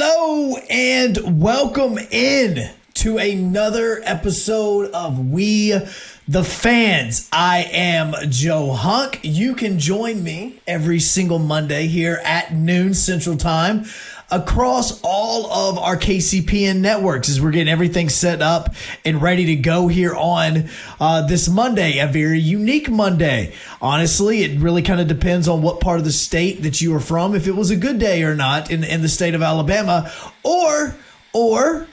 Hello and welcome in to another episode of We the Fans. I am Joe Hunk. You can join me every single Monday here at noon Central Time across all of our KCPN networks as we're getting everything set up and ready to go here on uh, this Monday, a very unique Monday. Honestly, it really kind of depends on what part of the state that you are from, if it was a good day or not in, in the state of Alabama, or, or,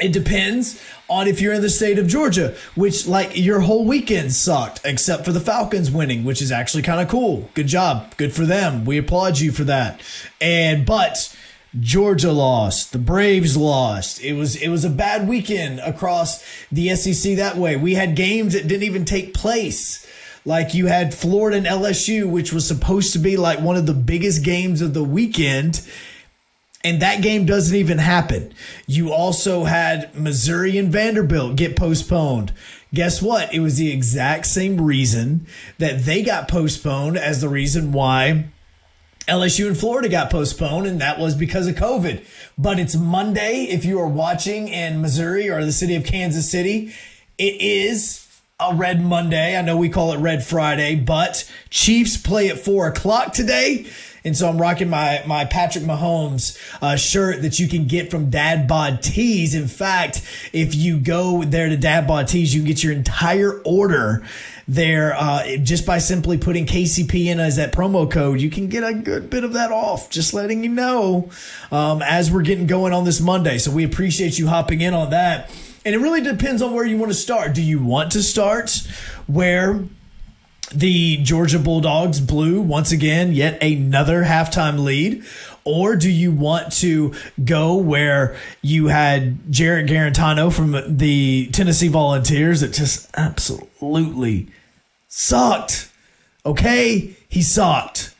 it depends on if you're in the state of Georgia, which like your whole weekend sucked, except for the Falcons winning, which is actually kind of cool. Good job. Good for them. We applaud you for that. And but Georgia lost. The Braves lost. It was it was a bad weekend across the SEC that way. We had games that didn't even take place. Like you had Florida and LSU, which was supposed to be like one of the biggest games of the weekend and that game doesn't even happen. You also had Missouri and Vanderbilt get postponed. Guess what? It was the exact same reason that they got postponed as the reason why LSU and Florida got postponed, and that was because of COVID. But it's Monday if you are watching in Missouri or the city of Kansas City. It is a Red Monday. I know we call it Red Friday, but Chiefs play at four o'clock today. And so I'm rocking my, my Patrick Mahomes uh, shirt that you can get from Dad Bod Tees. In fact, if you go there to Dad Bod Tees, you can get your entire order there uh, just by simply putting KCPN as that promo code. You can get a good bit of that off. Just letting you know um, as we're getting going on this Monday. So we appreciate you hopping in on that. And it really depends on where you want to start. Do you want to start where the Georgia Bulldogs blew once again yet another halftime lead? Or do you want to go where you had Jarrett Guarantano from the Tennessee Volunteers that just absolutely sucked? Okay, he sucked.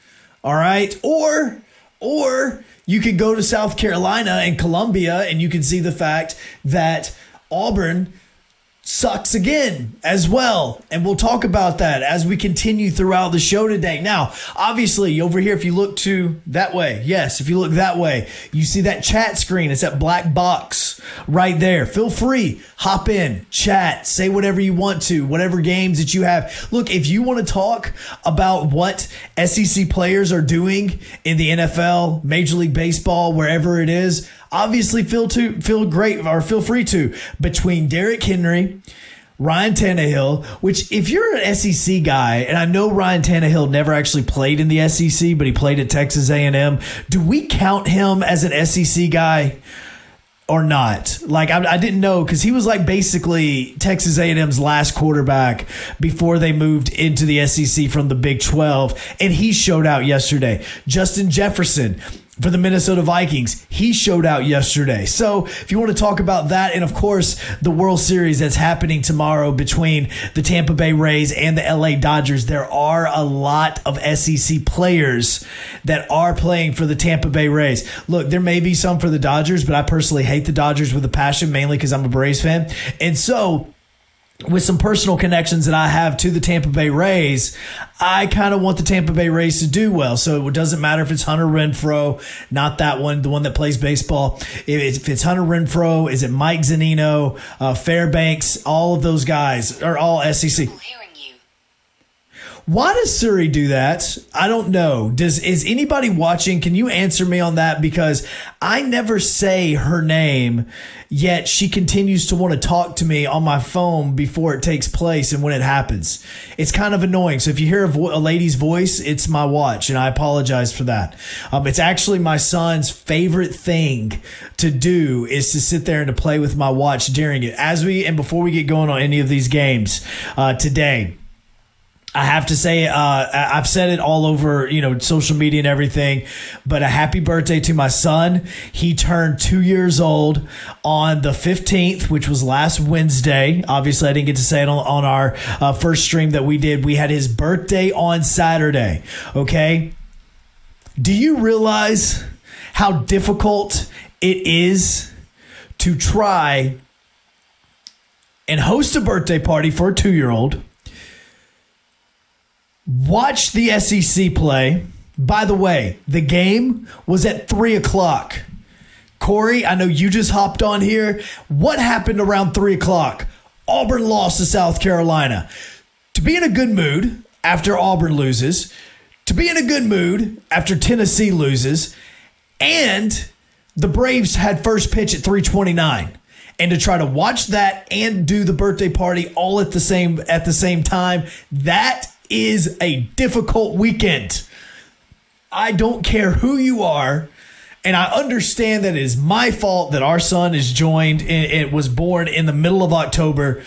All right. Or, or you could go to South Carolina and Columbia and you can see the fact that Auburn sucks again as well. And we'll talk about that as we continue throughout the show today. Now, obviously, over here, if you look to that way, yes, if you look that way, you see that chat screen. It's that black box right there. Feel free, hop in, chat, say whatever you want to, whatever games that you have. Look, if you want to talk about what SEC players are doing in the NFL, Major League Baseball, wherever it is, obviously feel to feel great or feel free to between Derrick Henry, Ryan Tannehill, which if you're an SEC guy, and I know Ryan Tannehill never actually played in the SEC, but he played at Texas A&M. Do we count him as an SEC guy? or not. Like I, I didn't know because he was like basically Texas A&M's last quarterback before they moved into the SEC from the Big 12, and he showed out yesterday. Justin Jefferson for the Minnesota Vikings. He showed out yesterday. So, if you want to talk about that, and of course, the World Series that's happening tomorrow between the Tampa Bay Rays and the LA Dodgers, there are a lot of SEC players that are playing for the Tampa Bay Rays. Look, there may be some for the Dodgers, but I personally hate the Dodgers with a passion, mainly because I'm a Braves fan. And so, with some personal connections that I have to the Tampa Bay Rays, I kind of want the Tampa Bay Rays to do well. So it doesn't matter if it's Hunter Renfroe, not that one, the one that plays baseball. If it's Hunter Renfroe, is it Mike Zunino, uh, Fairbanks, all of those guys are all SEC. Why does Siri do that? I don't know. Does is anybody watching? Can you answer me on that? Because I never say her name, yet she continues to want to talk to me on my phone before it takes place and when it happens. It's kind of annoying. So if you hear a, vo- a lady's voice, it's my watch, and I apologize for that. Um, it's actually my son's favorite thing to do is to sit there and to play with my watch during it. As we and before we get going on any of these games uh, today. I have to say, uh, I've said it all over, you know, social media and everything, but a happy birthday to my son. He turned two years old on the 15th, which was last Wednesday. Obviously, I didn't get to say it on, on our uh, first stream that we did. We had his birthday on Saturday. Okay. Do you realize how difficult it is to try and host a birthday party for a two year old? Watch the SEC play. By the way, the game was at three o'clock. Corey, I know you just hopped on here. What happened around three o'clock? Auburn lost to South Carolina. To be in a good mood after Auburn loses, to be in a good mood after Tennessee loses, and the Braves had first pitch at 329 and to try to watch that and do the birthday party all at the same at the same time that is a difficult weekend. I don't care who you are and i understand that it is my fault that our son is joined it was born in the middle of october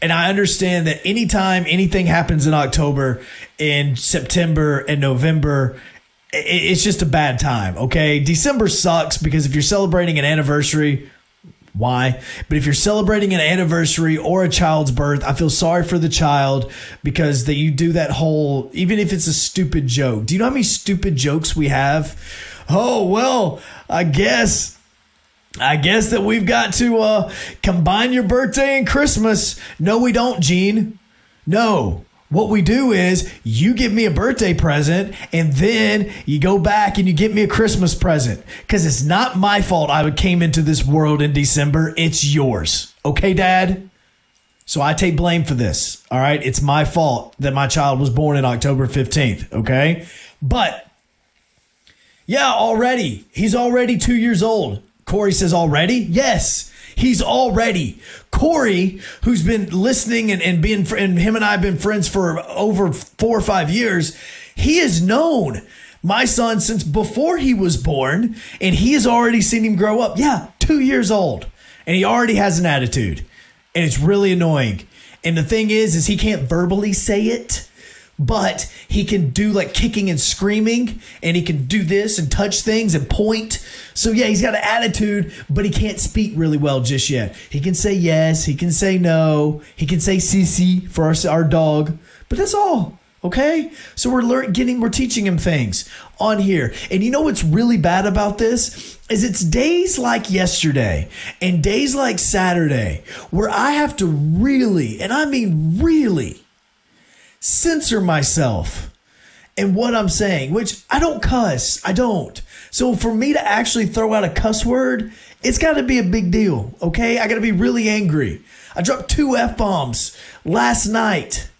and i understand that anytime anything happens in october in september and november it's just a bad time okay? December sucks because if you're celebrating an anniversary why. But if you're celebrating an anniversary or a child's birth, I feel sorry for the child because that you do that whole even if it's a stupid joke. Do you know how many stupid jokes we have? Oh, well, I guess I guess that we've got to uh, combine your birthday and Christmas. No, we don't, Gene. No. What we do is you give me a birthday present and then you go back and you get me a Christmas present because it's not my fault I came into this world in December. It's yours. Okay, Dad? So I take blame for this. All right. It's my fault that my child was born in October 15th. Okay. But yeah, already. He's already two years old. Corey says, already? Yes. He's already Corey, who's been listening and, and being and him and I have been friends for over four or five years. He has known my son since before he was born, and he has already seen him grow up. Yeah, two years old, and he already has an attitude, and it's really annoying. And the thing is, is he can't verbally say it but he can do like kicking and screaming and he can do this and touch things and point. So yeah, he's got an attitude, but he can't speak really well just yet. He can say yes, he can say no, he can say CC for our, our dog, but that's all. Okay, so we're learning, getting, we're teaching him things on here, and you know what's really bad about this is it's days like yesterday and days like Saturday where I have to really, and I mean really, censor myself and what I'm saying, which I don't cuss. I don't. So for me to actually throw out a cuss word, it's got to be a big deal. Okay. I got to be really angry. I dropped two F bombs last night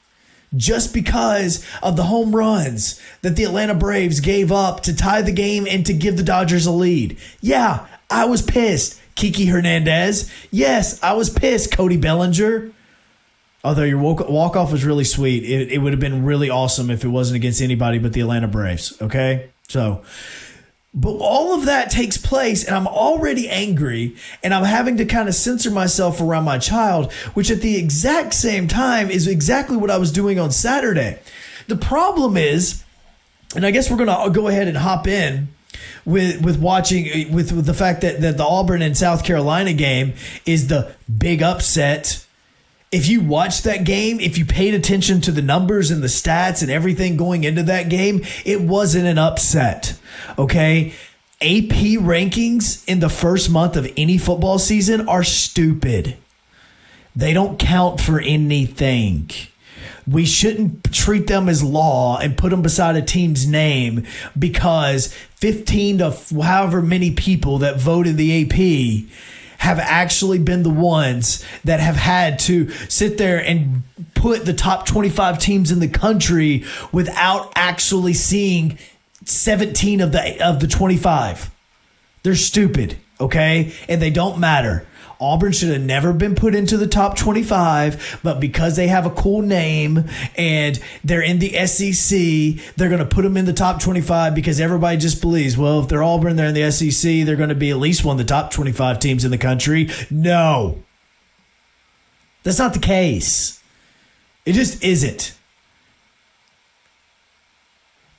just because of the home runs that the Atlanta Braves gave up to tie the game and to give the Dodgers a lead. Yeah, I was pissed. Kiki Hernandez. Yes, I was pissed. Cody Bellinger. Although your walk off was really sweet, it, it would have been really awesome if it wasn't against anybody but the Atlanta Braves. Okay, so but all of that takes place, and I'm already angry, and I'm having to kind of censor myself around my child, which at the exact same time is exactly what I was doing on Saturday. The problem is, and I guess we're gonna go ahead and hop in with with watching with, with the fact that, that the Auburn and South Carolina game is the big upset if you watched that game, if you paid attention to the numbers and the stats and everything going into that game, it wasn't an upset. Okay. AP rankings in the first month of any football season are stupid. They don't count for anything. We shouldn't treat them as law and put them beside a team's name because 15 to however many people that voted the AP have actually been the ones that have had to sit there and put the top 25 teams in the country without actually seeing 17 of the of the 25. They're stupid, okay? And they don't matter. Auburn should have never been put into the top 25, but because they have a cool name and they're in the SEC, they're going to put them in the top 25 because everybody just believes, well, if they're Auburn, they're in the SEC, they're going to be at least one of the top 25 teams in the country. No. That's not the case. It just isn't.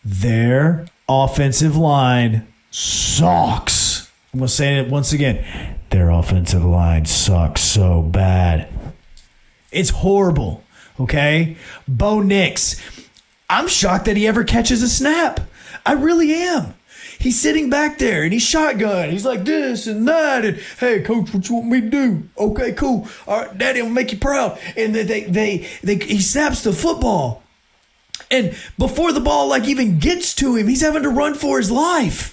Their offensive line sucks. I'm going to say it once again. Their offensive line sucks so bad. It's horrible. Okay? Bo Nix. I'm shocked that he ever catches a snap. I really am. He's sitting back there and he's shotgun. He's like this and that. And hey, coach, what you want me to do? Okay, cool. All right, daddy will make you proud. And they, they, they, they, he snaps the football. And before the ball like even gets to him, he's having to run for his life.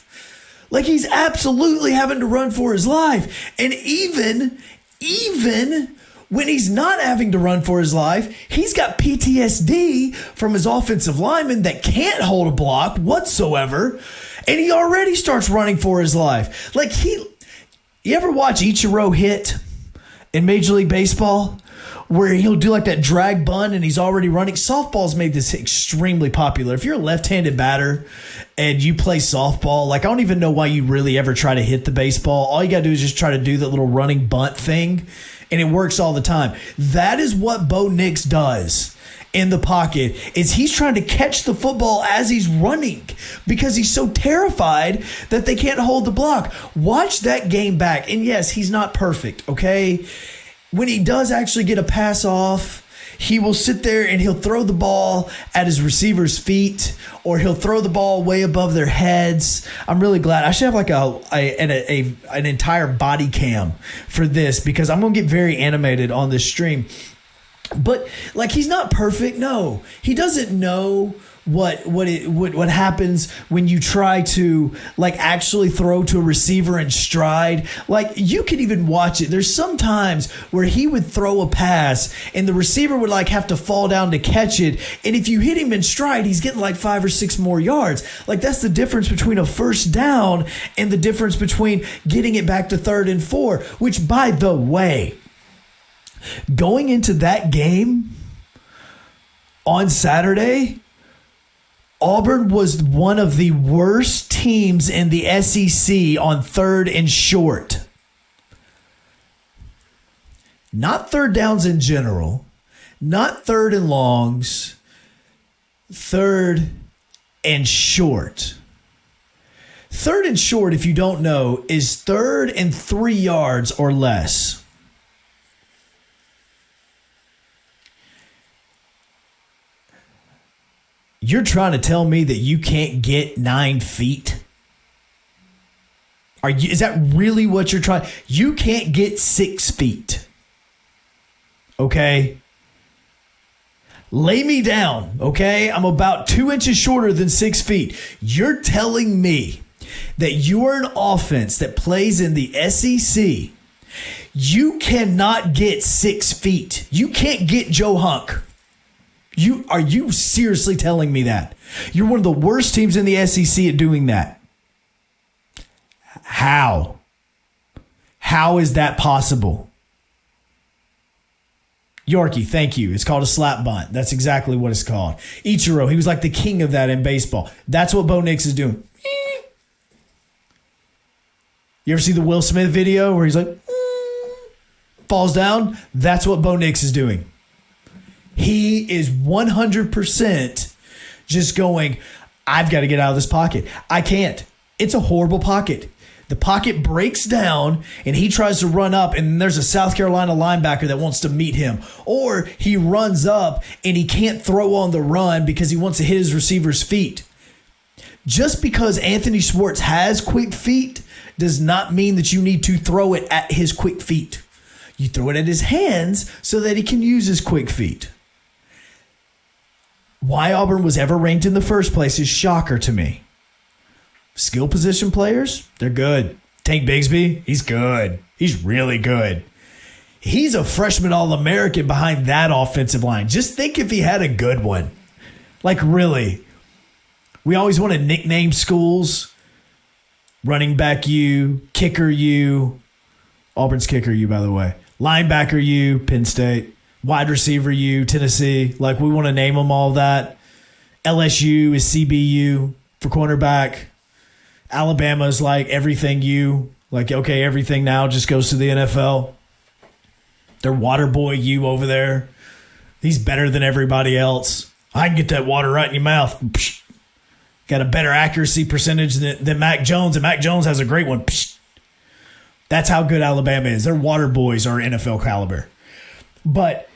Like he's absolutely having to run for his life. And even, even when he's not having to run for his life, he's got PTSD from his offensive lineman that can't hold a block whatsoever. And he already starts running for his life. Like he, you ever watch Ichiro hit in Major League Baseball? Where he'll do like that drag bunt and he's already running. Softball's made this extremely popular. If you're a left handed batter and you play softball, like I don't even know why you really ever try to hit the baseball. All you got to do is just try to do that little running bunt thing and it works all the time. That is what Bo Nix does in the pocket is he's trying to catch the football as he's running because he's so terrified that they can't hold the block. Watch that game back. And yes, he's not perfect, okay? When he does actually get a pass off, he will sit there and he'll throw the ball at his receiver's feet or he'll throw the ball way above their heads. I'm really glad. I should have like a, a, a, a an entire body cam for this because I'm going to get very animated on this stream. But like he's not perfect. No. He doesn't know what what it what, what happens when you try to like actually throw to a receiver in stride. Like you can even watch it. There's sometimes where he would throw a pass and the receiver would like have to fall down to catch it. And if you hit him in stride he's getting like 5 or 6 more yards. Like that's the difference between a first down and the difference between getting it back to third and 4 which by the way going into that game on Saturday Auburn was one of the worst teams in the SEC on third and short. Not third downs in general, not third and longs, third and short. Third and short, if you don't know, is third and three yards or less. You're trying to tell me that you can't get nine feet? Are you, is that really what you're trying? You can't get six feet. Okay. Lay me down, okay? I'm about two inches shorter than six feet. You're telling me that you are an offense that plays in the SEC. You cannot get six feet. You can't get Joe Hunk. You are you seriously telling me that? You're one of the worst teams in the SEC at doing that. How? How is that possible? Yorkie, thank you. It's called a slap bunt. That's exactly what it's called. Ichiro, he was like the king of that in baseball. That's what Bo Nix is doing. You ever see the Will Smith video where he's like, mm, falls down? That's what Bo Nix is doing. He is 100% just going, I've got to get out of this pocket. I can't. It's a horrible pocket. The pocket breaks down and he tries to run up, and there's a South Carolina linebacker that wants to meet him. Or he runs up and he can't throw on the run because he wants to hit his receiver's feet. Just because Anthony Schwartz has quick feet does not mean that you need to throw it at his quick feet. You throw it at his hands so that he can use his quick feet why Auburn was ever ranked in the first place is shocker to me. Skill position players, they're good. Tank Bigsby, he's good. He's really good. He's a freshman All American behind that offensive line. Just think if he had a good one. Like, really. We always want to nickname schools running back you, kicker you, Auburn's kicker you, by the way, linebacker you, Penn State wide receiver U, Tennessee. Like we want to name them all that. LSU is CBU for cornerback. Alabama's like everything U. Like, okay, everything now just goes to the NFL. They're water boy U over there. He's better than everybody else. I can get that water right in your mouth. Psh. Got a better accuracy percentage than, than Mac Jones, and Mac Jones has a great one. Psh. That's how good Alabama is. Their water boys are NFL caliber. But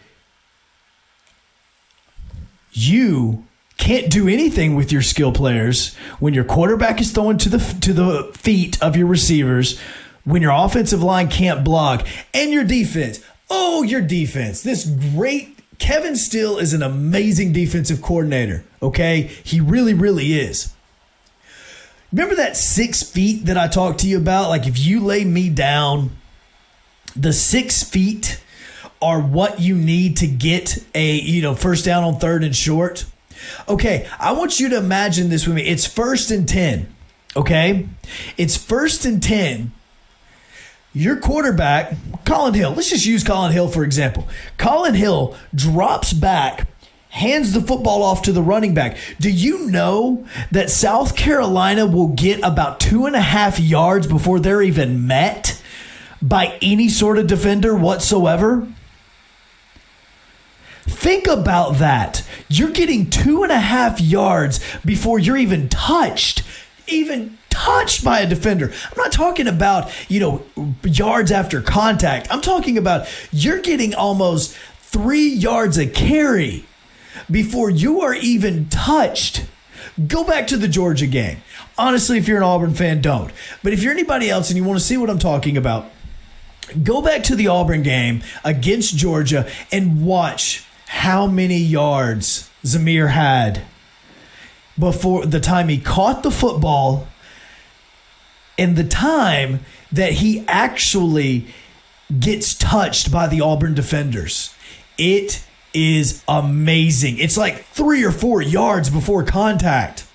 you can't do anything with your skill players when your quarterback is throwing to the to the feet of your receivers, when your offensive line can't block, and your defense. Oh, your defense. This great Kevin Steele is an amazing defensive coordinator, okay? He really really is. Remember that six feet that I talked to you about? Like if you lay me down, the six feet are what you need to get a you know first down on third and short. Okay, I want you to imagine this with me. It's first and ten. Okay, it's first and ten. Your quarterback, Collin Hill. Let's just use Collin Hill for example. Collin Hill drops back hands the football off to the running back. Do you know that South Carolina will get about two and a half yards before they're even met by any sort of defender whatsoever? Think about that. You're getting two and a half yards before you're even touched. Even touched by a defender. I'm not talking about, you know, yards after contact. I'm talking about you're getting almost three yards a carry before you are even touched. Go back to the Georgia game. Honestly, if you're an Auburn fan, don't. But if you're anybody else and you want to see what I'm talking about, go back to the Auburn game against Georgia and watch how many yards Zamir had before the time he caught the football and the time that he actually gets touched by the Auburn defenders. It is amazing. It's like three or four yards before contact.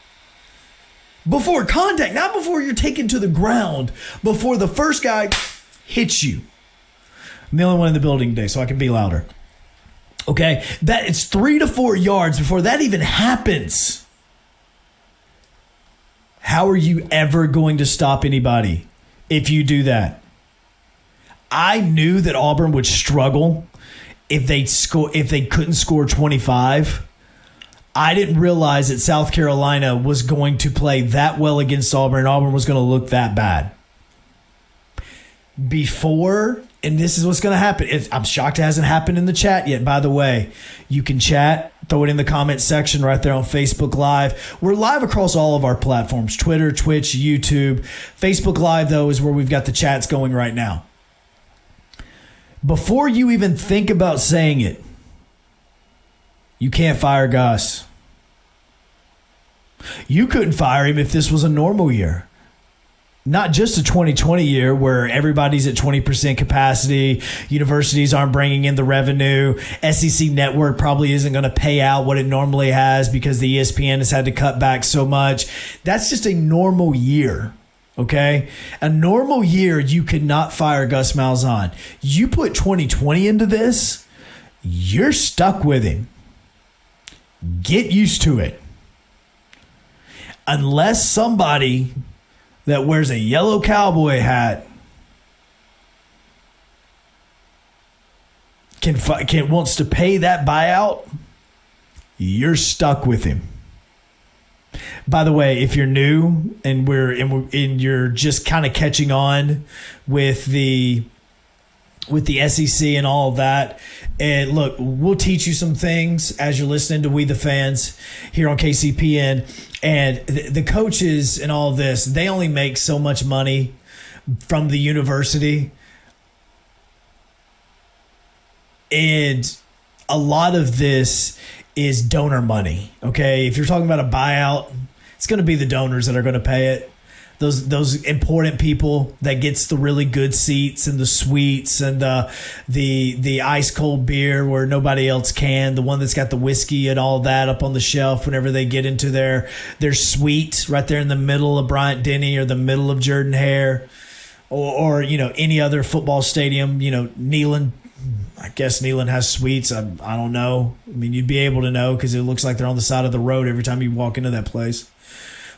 Before contact, not before you're taken to the ground, before the first guy hits you. I'm the only one in the building today, so I can be louder. Okay, that it's three to four yards before that even happens. How are you ever going to stop anybody if you do that? I knew that Auburn would struggle if they score if they couldn't score 25 I didn't realize that South Carolina was going to play that well against Auburn Auburn was going to look that bad. Before, and this is what's going to happen. I'm shocked it hasn't happened in the chat yet. By the way, you can chat, throw it in the comment section right there on Facebook Live. We're live across all of our platforms Twitter, Twitch, YouTube. Facebook Live, though, is where we've got the chats going right now before you even think about saying it, you can't fire Gus. You couldn't fire him if this was a normal year. Not just a 2020 year where everybody's at 20% capacity, universities aren't bringing in the revenue, SEC network probably isn't going to pay out what it normally has because the ESPN has had to cut back so much. That's just a normal year. Okay. A normal year, you could not fire Gus Malzahn. You put 2020 into this, you're stuck with him. Get used to it. Unless somebody that wears a yellow cowboy hat can, can wants to pay that buyout, you're stuck with him. By the way, if you're new and we're and, and you're just kind of catching on with the with the SEC and all of that. And look, we'll teach you some things as you're listening to We the Fans here on KCPN. And the, the coaches and all this, they only make so much money from the university. And a lot of this is donor money. Okay. If you're talking about a buyout, it's going to be the donors that are going to pay it. Those those important people that gets the really good seats and the suites and the the the ice cold beer where nobody else can. The one that's got the whiskey and all that up on the shelf whenever they get into their their suite right there in the middle of Bryant Denny or the middle of Jordan Hare. Or, or you know any other football stadium, you know Neyland I guess Neyland has suites. I, I don't know. I mean, you'd be able to know because it looks like they're on the side of the road every time you walk into that place.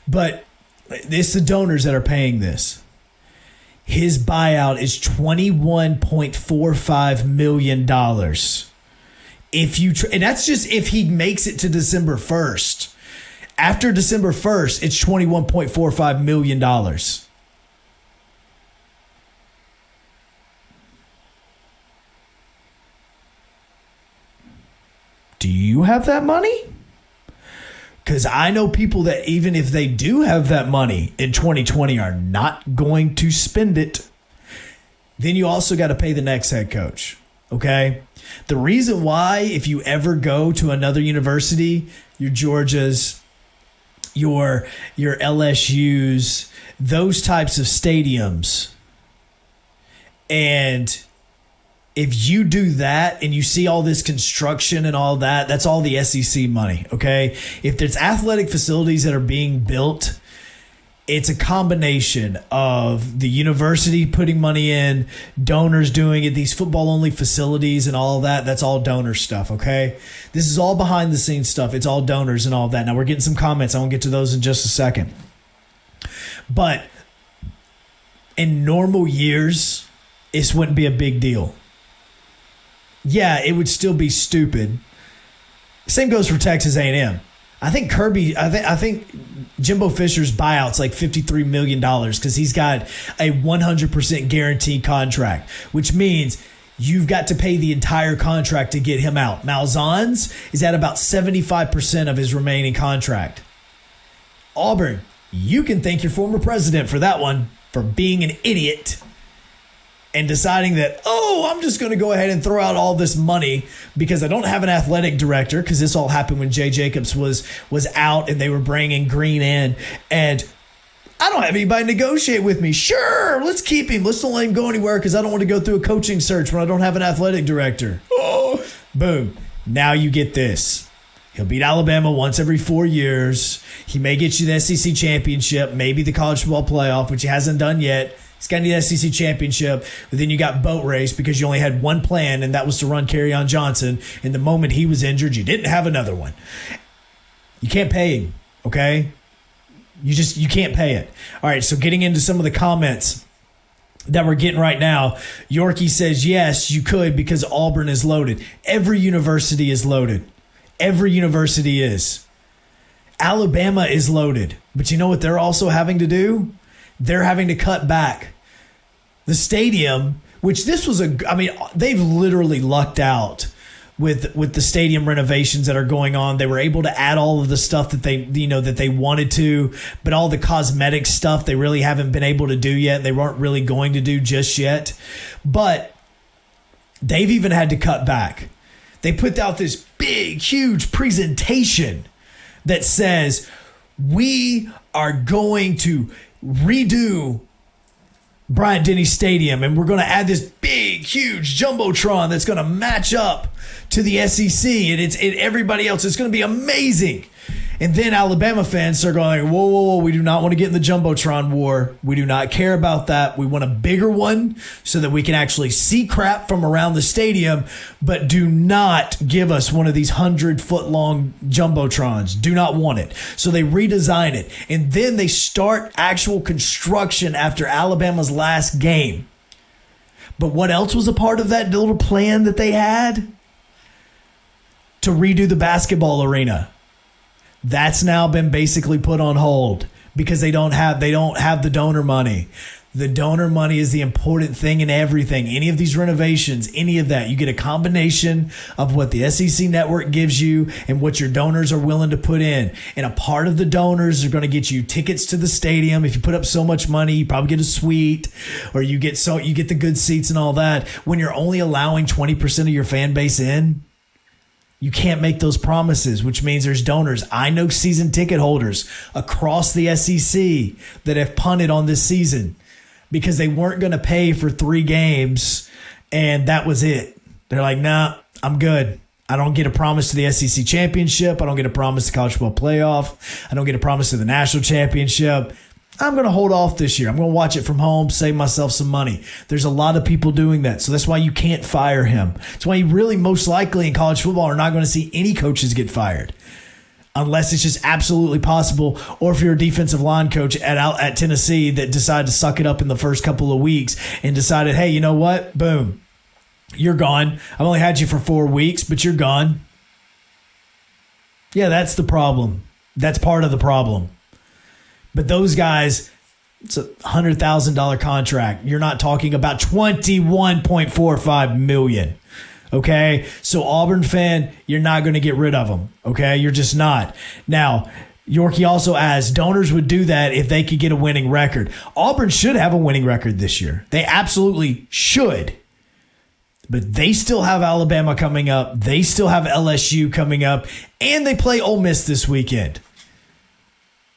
But it's the donors that are paying this. His buyout is $21.45 million. If you tr- and that's just if he makes it to December 1st. After December 1st, it's $21.45 million. Do you have that money? Because I know people that even if they do have that money in 2020 are not going to spend it. Then you also got to pay the next head coach. Okay. The reason why, if you ever go to another university, your Georgia's, your your LSU's, those types of stadiums. And if you do that and you see all this construction and all that, that's all the SEC money, okay? If there's athletic facilities that are being built, it's a combination of the university putting money in, donors doing it, these football only facilities and all that. That's all donor stuff, okay? This is all behind the scenes stuff. It's all donors and all that. Now we're getting some comments. I won't get to those in just a second. But in normal years, this wouldn't be a big deal yeah, it would still be stupid. Same goes for Texas A&M. I think Kirby. I think I think Jimbo Fisher's buyout's like fifty three million dollars because he's got a one hundred percent guaranteed contract, which means you've got to pay the entire contract to get him out. Malzahn's is at about seventy five percent of his remaining contract. Auburn, you can thank your former president for that one for being an idiot and deciding that, oh, I'm just going to go ahead and throw out all this money because I don't have an athletic director because this all happened when Jay Jacobs was was out and they were bringing Greene in and I don't have anybody negotiate with me. Sure, let's keep him. Let's don't let him go anywhere because I don't want to go through a coaching search when I don't have an athletic director. Oh, boom. Now you get this. He'll beat Alabama once every four years. He may get you the SEC championship, maybe the college football playoff, which he hasn't done yet. He's got the SEC championship, but then you got boat race because you only had one plan, and that was to run Kerryon Johnson. And the moment he was injured, you didn't have another one. You can't pay him, okay? You just you can't pay it. All right, so getting into some of the comments that we're getting right now, Yorkie says yes, you could because Auburn is loaded. Every university is loaded. Every university is. Alabama is loaded. But you know what they're also having to do? They're having to cut back. The stadium, which this was a, I mean, they've literally lucked out with with the stadium renovations that are going on. They were able to add all of the stuff that they you know that they wanted to, but all the cosmetic stuff they really haven't been able to do yet. They weren't really going to do just yet. But they've even had to cut back. They put out this big huge presentation that says we are going to redo Bryant Denny Stadium, and we're going to add this big, huge jumbotron that's going to match up to the SEC, and it's and everybody else. It's going to be amazing. And then Alabama fans are going, whoa, whoa, whoa, we do not want to get in the Jumbotron war. We do not care about that. We want a bigger one so that we can actually see crap from around the stadium, but do not give us one of these hundred foot long Jumbotrons. Do not want it. So they redesign it. And then they start actual construction after Alabama's last game. But what else was a part of that little plan that they had? To redo the basketball arena. That's now been basically put on hold because they don't have they don't have the donor money. The donor money is the important thing in everything. Any of these renovations, any of that, you get a combination of what the SEC network gives you and what your donors are willing to put in. And a part of the donors are going to get you tickets to the stadium. If you put up so much money, you probably get a suite or you get so you get the good seats and all that. When you're only allowing 20% of your fan base in, you can't make those promises, which means there's donors. I know season ticket holders across the SEC that have punted on this season because they weren't going to pay for three games and that was it. They're like, nah, I'm good. I don't get a promise to the SEC championship. I don't get a promise to college football playoff. I don't get a promise to the national championship. I'm going to hold off this year. I'm going to watch it from home, save myself some money. There's a lot of people doing that. So that's why you can't fire him. That's why you really most likely in college football are not going to see any coaches get fired unless it's just absolutely possible, or if you're a defensive line coach at at Tennessee that decided to suck it up in the first couple of weeks and decided, hey, you know what? Boom, you're gone. I've only had you for four weeks, but you're gone. Yeah, that's the problem. That's part of the problem. But those guys, it's a hundred thousand dollar contract. You're not talking about twenty one point four five million. Okay, so Auburn fan, you're not going to get rid of them. Okay, you're just not. Now, Yorkie also adds donors would do that if they could get a winning record. Auburn should have a winning record this year. They absolutely should. But they still have Alabama coming up. They still have LSU coming up. And they play Ole Miss this weekend.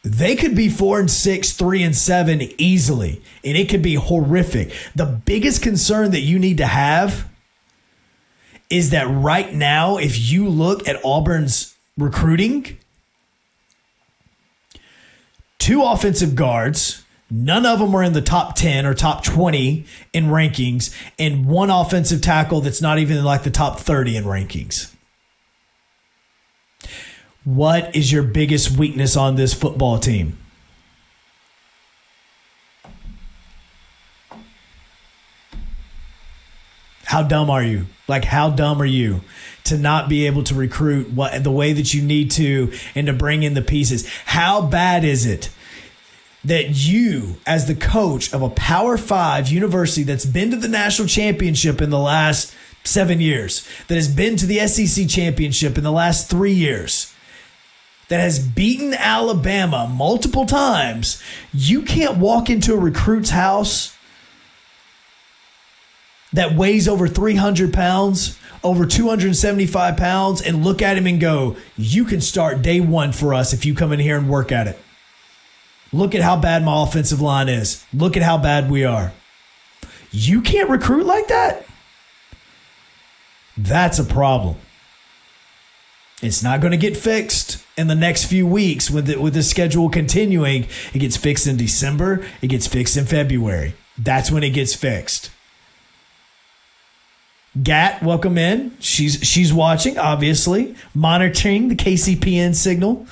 They could be four and six, three and seven easily, and it could be horrific. The biggest concern that you need to have is that right now, if you look at Auburn's recruiting, two offensive guards, none of them are in the top 10 or top 20 in rankings, and one offensive tackle that's not even like the top 30 in rankings. What is your biggest weakness on this football team? How dumb are you? Like, how dumb are you to not be able to recruit what the way that you need to and to bring in the pieces? How bad is it that you, as the coach of a Power Five university that's been to the national championship in the last seven years, that has been to the SEC championship in the last three years, that has beaten Alabama multiple times, you can't walk into a recruit's house that weighs over 300 pounds, over 275 pounds, and look at him and go, You can start day one for us if you come in here and work at it. Look at how bad my offensive line is. Look at how bad we are. You can't recruit like that? That's a problem. It's not going to get fixed in the next few weeks with the, with the schedule continuing. It gets fixed in December. It gets fixed in February. That's when it gets fixed. Gat, welcome in. She's she's watching, obviously, monitoring the KCPN signal.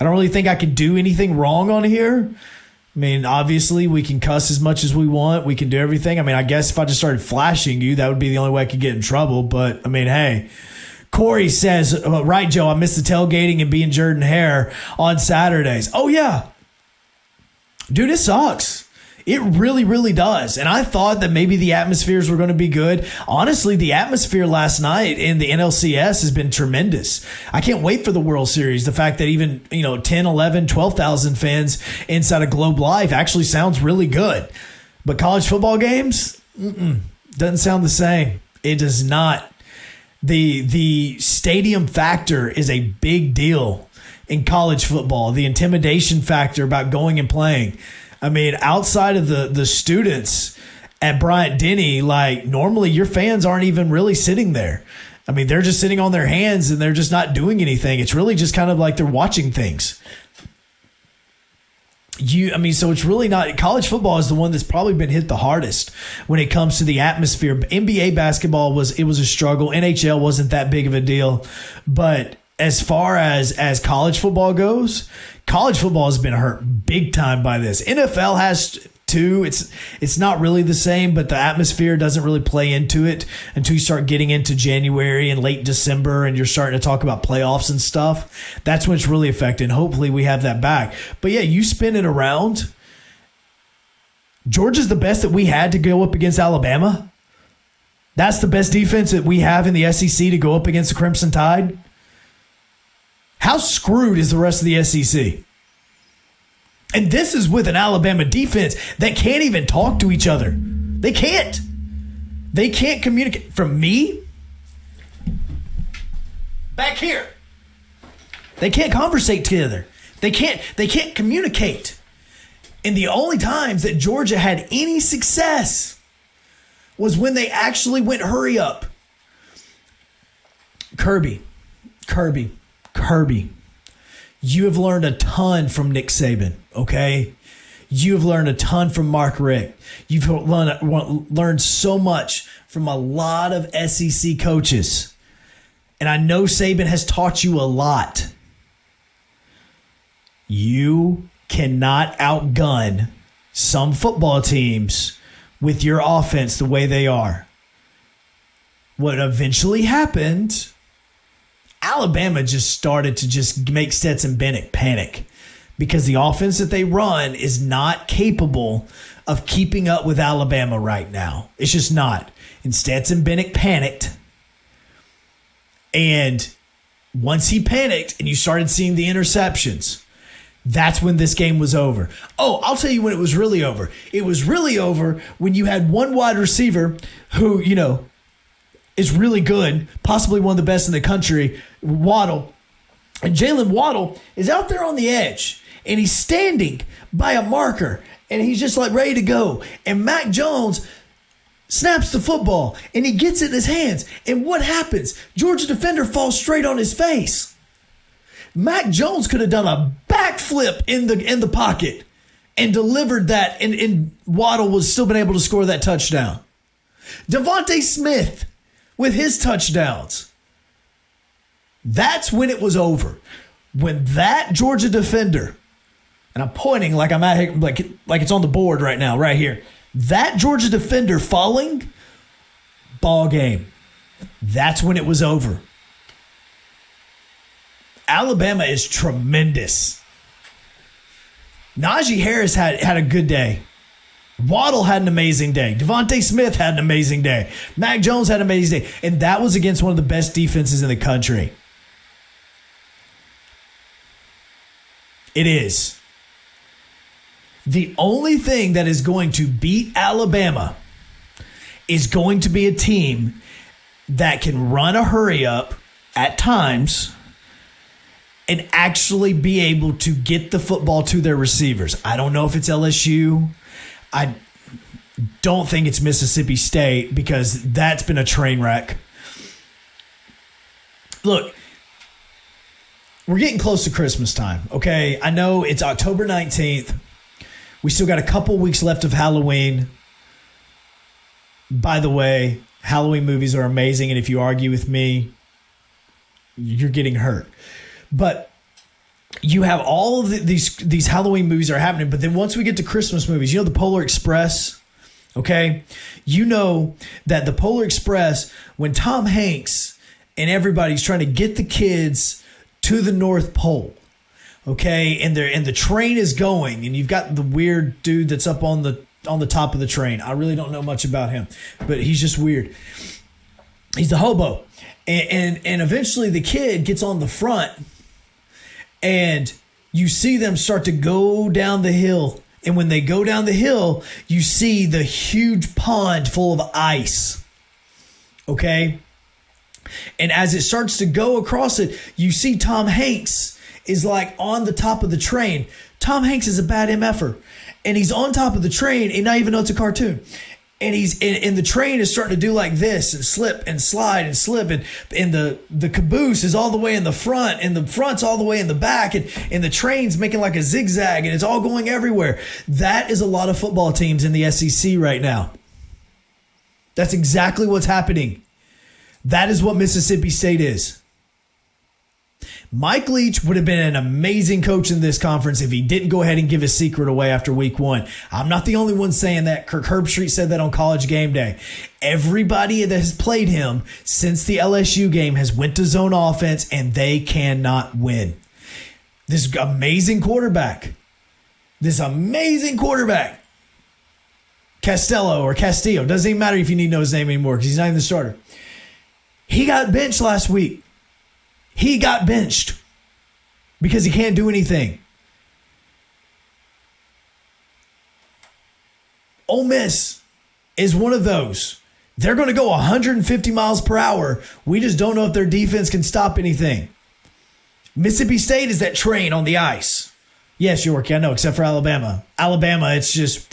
I don't really think I can do anything wrong on here. I mean, obviously, we can cuss as much as we want. We can do everything. I mean, I guess if I just started flashing you, that would be the only way I could get in trouble. But I mean, hey, Corey says, uh, right, Joe, I missed the tailgating and being Jordan Hare on Saturdays. Oh, yeah. Dude, it sucks. It really, really does. And I thought that maybe the atmospheres were going to be good. Honestly, the atmosphere last night in the NLCS has been tremendous. I can't wait for the World Series. The fact that even, you know, 10, 11, 12,000 fans inside of Globe Life actually sounds really good. But college football games, doesn't sound the same. It does not. The the stadium factor is a big deal in college football. The intimidation factor about going and playing. I mean, outside of the the students at Bryant Denny, like normally your fans aren't even really sitting there. I mean, they're just sitting on their hands and they're just not doing anything. It's really just kind of like they're watching things. You, I mean, so it's really not college football is the one that's probably been hit the hardest when it comes to the atmosphere. NBA basketball was it was a struggle. NHL wasn't that big of a deal, but as far as as college football goes, college football has been hurt big time by this. NFL has too. It's it's not really the same, but the atmosphere doesn't really play into it until you start getting into January and late December and you're starting to talk about playoffs and stuff. That's when it's really affecting. Hopefully we have that back. But yeah, you spin it around. Georgia's the best that we had to go up against Alabama. That's the best defense that we have in the SEC to go up against the Crimson Tide. How screwed is the rest of the SEC? And this is with an Alabama defense that can't even talk to each other. They can't. They can't communicate. From me, back here, they can't conversate together. They can't. They can't communicate. And the only times that Georgia had any success was when they actually went hurry up. Kirby, Kirby, Kirby, you have learned a ton from Nick Saban, okay? You've learned a ton from Mark Richt. You've learned, learned so much from a lot of SEC coaches. And I know Saban has taught you a lot. You cannot outgun some football teams with your offense the way they are. What eventually happened Alabama just started to just make Stetson Bennett panic because the offense that they run is not capable of keeping up with Alabama right now. It's just not. And Stetson Bennett panicked. And once he panicked and you started seeing the interceptions, that's when this game was over. Oh, I'll tell you when it was really over. It was really over when you had one wide receiver who, you know, is really good, possibly one of the best in the country, Waddle. And Jaylen Waddle is out there on the edge. and he's standing by a marker and he's just like ready to go. And Mac Jones snaps the football and he gets it in his hands. And what happens? Georgia defender falls straight on his face. Mac Jones could have done a backflip in the in the pocket and delivered that, and, and Waddle was still been able to score that touchdown. DeVonta Smith with his touchdowns. That's when it was over. When that Georgia defender, and I'm pointing like I'm at like like it's on the board right now, right here. That Georgia defender falling, ball game. That's when it was over. Alabama is tremendous. Najee Harris had, had a good day. Waddle had an amazing day. DeVonta Smith had an amazing day. Mac Jones had an amazing day. And that was against one of the best defenses in the country. It is. The only thing that is going to beat Alabama is going to be a team that can run a hurry up at times and actually be able to get the football to their receivers. I don't know if it's LSU. I don't think it's Mississippi State because that's been a train wreck. Look, we're getting close to Christmas time, okay? I know it's October 19th. We still got a couple weeks left of Halloween. By the way, Halloween movies are amazing, and if you argue with me, you're getting hurt. But you have all of the, these these Halloween movies are happening, but then once we get to Christmas movies, you know the Polar Express, okay? You know that the Polar Express when Tom Hanks and everybody's trying to get the kids to the North Pole. Okay, and they and the train is going, and you've got the weird dude that's up on the on the top of the train. I really don't know much about him, but he's just weird. He's the hobo, and and, and eventually the kid gets on the front and you see them start to go down the hill. And when they go down the hill, you see the huge pond full of ice. Okay? And as it starts to go across it, you see Tom Hanks is like on the top of the train. Tom Hanks is a bad MFer. And he's on top of the train and not even know it's a cartoon and he's and, and, the train is starting to do like this and slip and slide and slip. And and the the caboose is all the way in the front and the front's all the way in the back. And and the train's making like a zigzag and it's all going everywhere. That is a lot of football teams in the SEC right now. That's exactly what's happening. That is what Mississippi State is Mike Leach would have been an amazing coach in this conference if he didn't go ahead and give his secret away after week one. I'm not the only one saying that. Kirk Herbstreit said that on college game day. Everybody that has played him since the LSU game has went to zone offense and they cannot win. This amazing quarterback, this amazing quarterback, Castello or Castillo, doesn't even matter if you need to know his name anymore because he's not even the starter. He got benched last week. He got benched because he can't do anything. Ole Miss is one of those. They're going to go 150 miles per hour. We just don't know if their defense can stop anything. Mississippi State is that train on the ice. Yes, York, I know, except for Alabama. Alabama, it's just.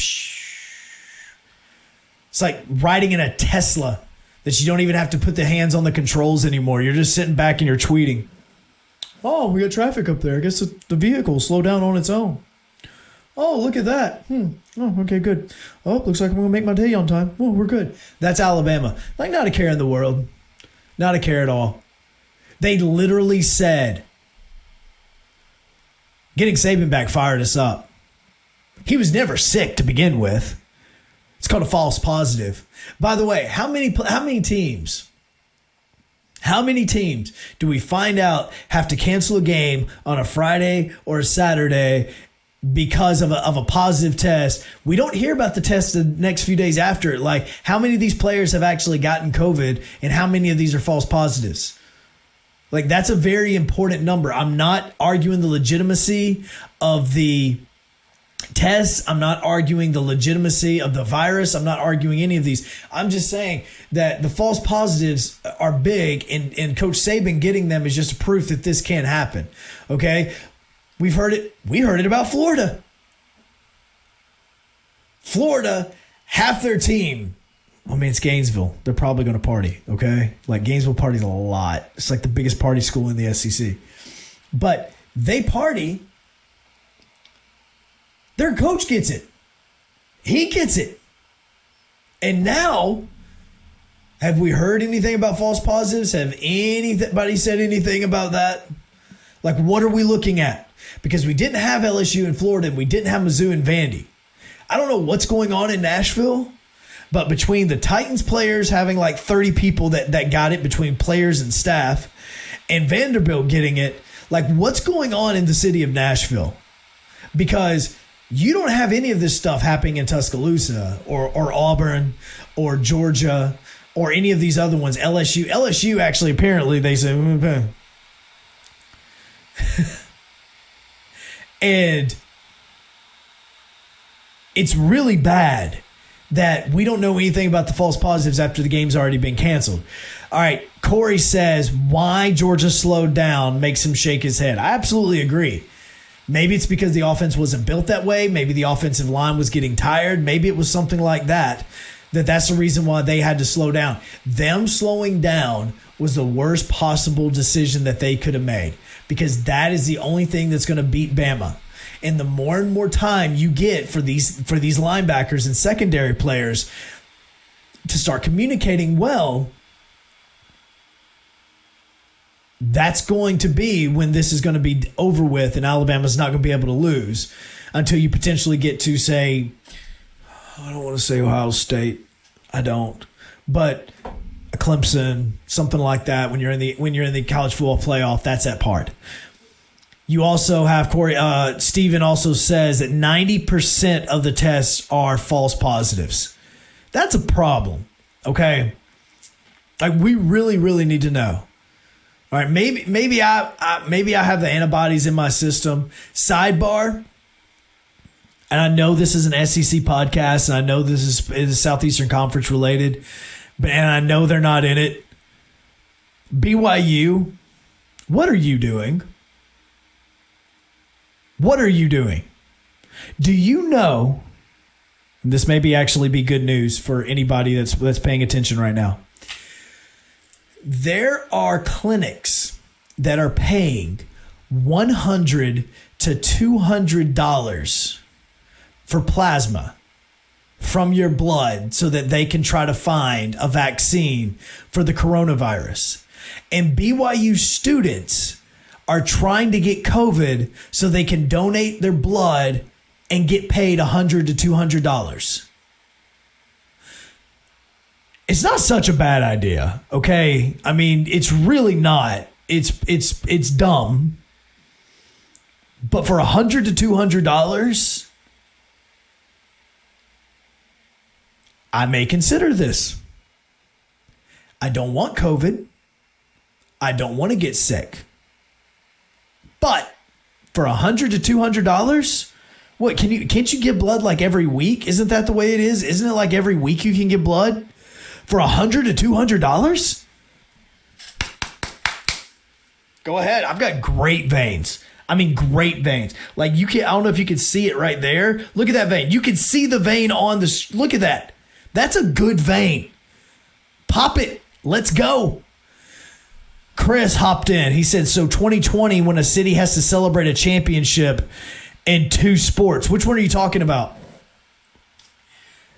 It's like riding in a Tesla that you don't even have to put the hands on the controls anymore. You're just sitting back and you're tweeting. Oh, we got traffic up there. I guess the, the vehicle will slow down on its own. Oh, look at that. Hmm. Oh, okay, good. Oh, looks like I'm going to make my day on time. Oh, we're good. That's Alabama. Like, not a care in the world. Not a care at all. They literally said, getting Saban back fired us up. He was never sick to begin with. It's called a false positive. By the way, how many how many teams? How many teams do we find out have to cancel a game on a Friday or a Saturday because of a, of a positive test. We don't hear about the test the next few days after it. Like how many of these players have actually gotten COVID and how many of these are false positives? Like that's a very important number. I'm not arguing the legitimacy of the tests. I'm not arguing the legitimacy of the virus. I'm not arguing any of these. I'm just saying that the false positives are big, and, and Coach Saban getting them is just proof that this can't happen. Okay. We've heard it. We heard it about Florida. Florida, half their team. I mean, it's Gainesville. They're probably going to party. Okay, like Gainesville parties a lot. It's like the biggest party school in the SEC. But they party. Their coach gets it. He gets it. And now, have we heard anything about false positives? Have anybody said anything about that? Like, what are we looking at? Because we didn't have LSU in Florida and we didn't have Mizzou and Vandy. I don't know what's going on in Nashville, but between the Titans players having like 30 people that, that got it between players and staff and Vanderbilt getting it, like what's going on in the city of Nashville? Because you don't have any of this stuff happening in Tuscaloosa or, or Auburn or Georgia or any of these other ones. LSU, LSU actually apparently they said, mm, and it's really bad that we don't know anything about the false positives after the game's already been canceled. All right, Corey says why Georgia slowed down makes him shake his head. I absolutely agree. Maybe it's because the offense wasn't built that way. Maybe the offensive line was getting tired. Maybe it was something like that. That that's the reason why they had to slow down. Them slowing down was the worst possible decision that they could have made because that is the only thing that's going to beat Bama. And the more and more time you get for these for these linebackers and secondary players to start communicating well, that's going to be when this is going to be over with and Alabama's not going to be able to lose until you potentially get to say I don't want to say Ohio State. I don't. But Clemson, something like that when you're in the when you're in the college football playoff, that's that part. You also have Corey uh Steven also says that 90% of the tests are false positives. That's a problem. Okay? Like we really really need to know. All right, maybe maybe I, I maybe I have the antibodies in my system. Sidebar, and I know this is an SEC podcast, and I know this is, is Southeastern Conference related, but and I know they're not in it. BYU, what are you doing? What are you doing? Do you know? This may be actually be good news for anybody that's that's paying attention right now there are clinics that are paying 100 to 200 dollars for plasma from your blood so that they can try to find a vaccine for the coronavirus. And BYU students are trying to get COVID so they can donate their blood and get paid 100 to 200 dollars it's not such a bad idea. Okay, I mean it's really not. It's it's it's dumb. But for a hundred to two hundred dollars, I may consider this. I don't want COVID. I don't want to get sick. But for a hundred to two hundred dollars, what can you can't you get blood like every week? Isn't that the way it is? Isn't it like every week you can get blood? For a hundred to two hundred dollars? Go ahead. I've got great veins. I mean, great veins. Like you can. I don't know if you can see it right there. Look at that vein. You can see the vein on the. Look at that. That's a good vein. Pop it. Let's go. Chris hopped in. He said, "So 2020, when a city has to celebrate a championship in two sports, which one are you talking about?"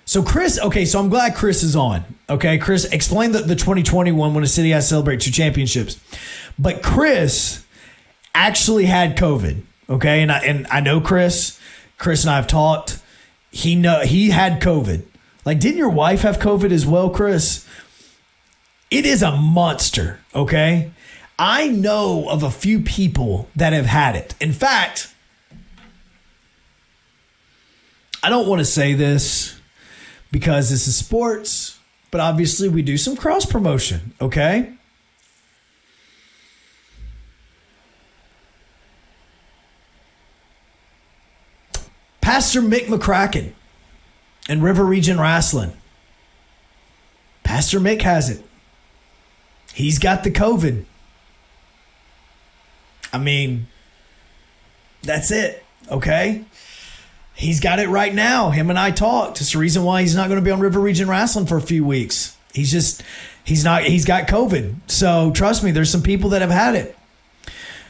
So Chris, okay, so I'm glad Chris is on. Okay, Chris, explain the, the 2021 when a city has celebrate two championships. But Chris actually had COVID. Okay, and I and I know Chris. Chris and I have talked. He know he had COVID. Like, didn't your wife have COVID as well, Chris? It is a monster. Okay, I know of a few people that have had it. In fact, I don't want to say this because this is sports, but obviously we do some cross promotion, okay? Pastor Mick McCracken and River Region Wrestling. Pastor Mick has it. He's got the COVID. I mean, That's it. Okay. He's got it right now. Him and I talked. It's the reason why he's not going to be on River Region Wrestling for a few weeks. He's just, he's not, he's got COVID. So trust me, there's some people that have had it.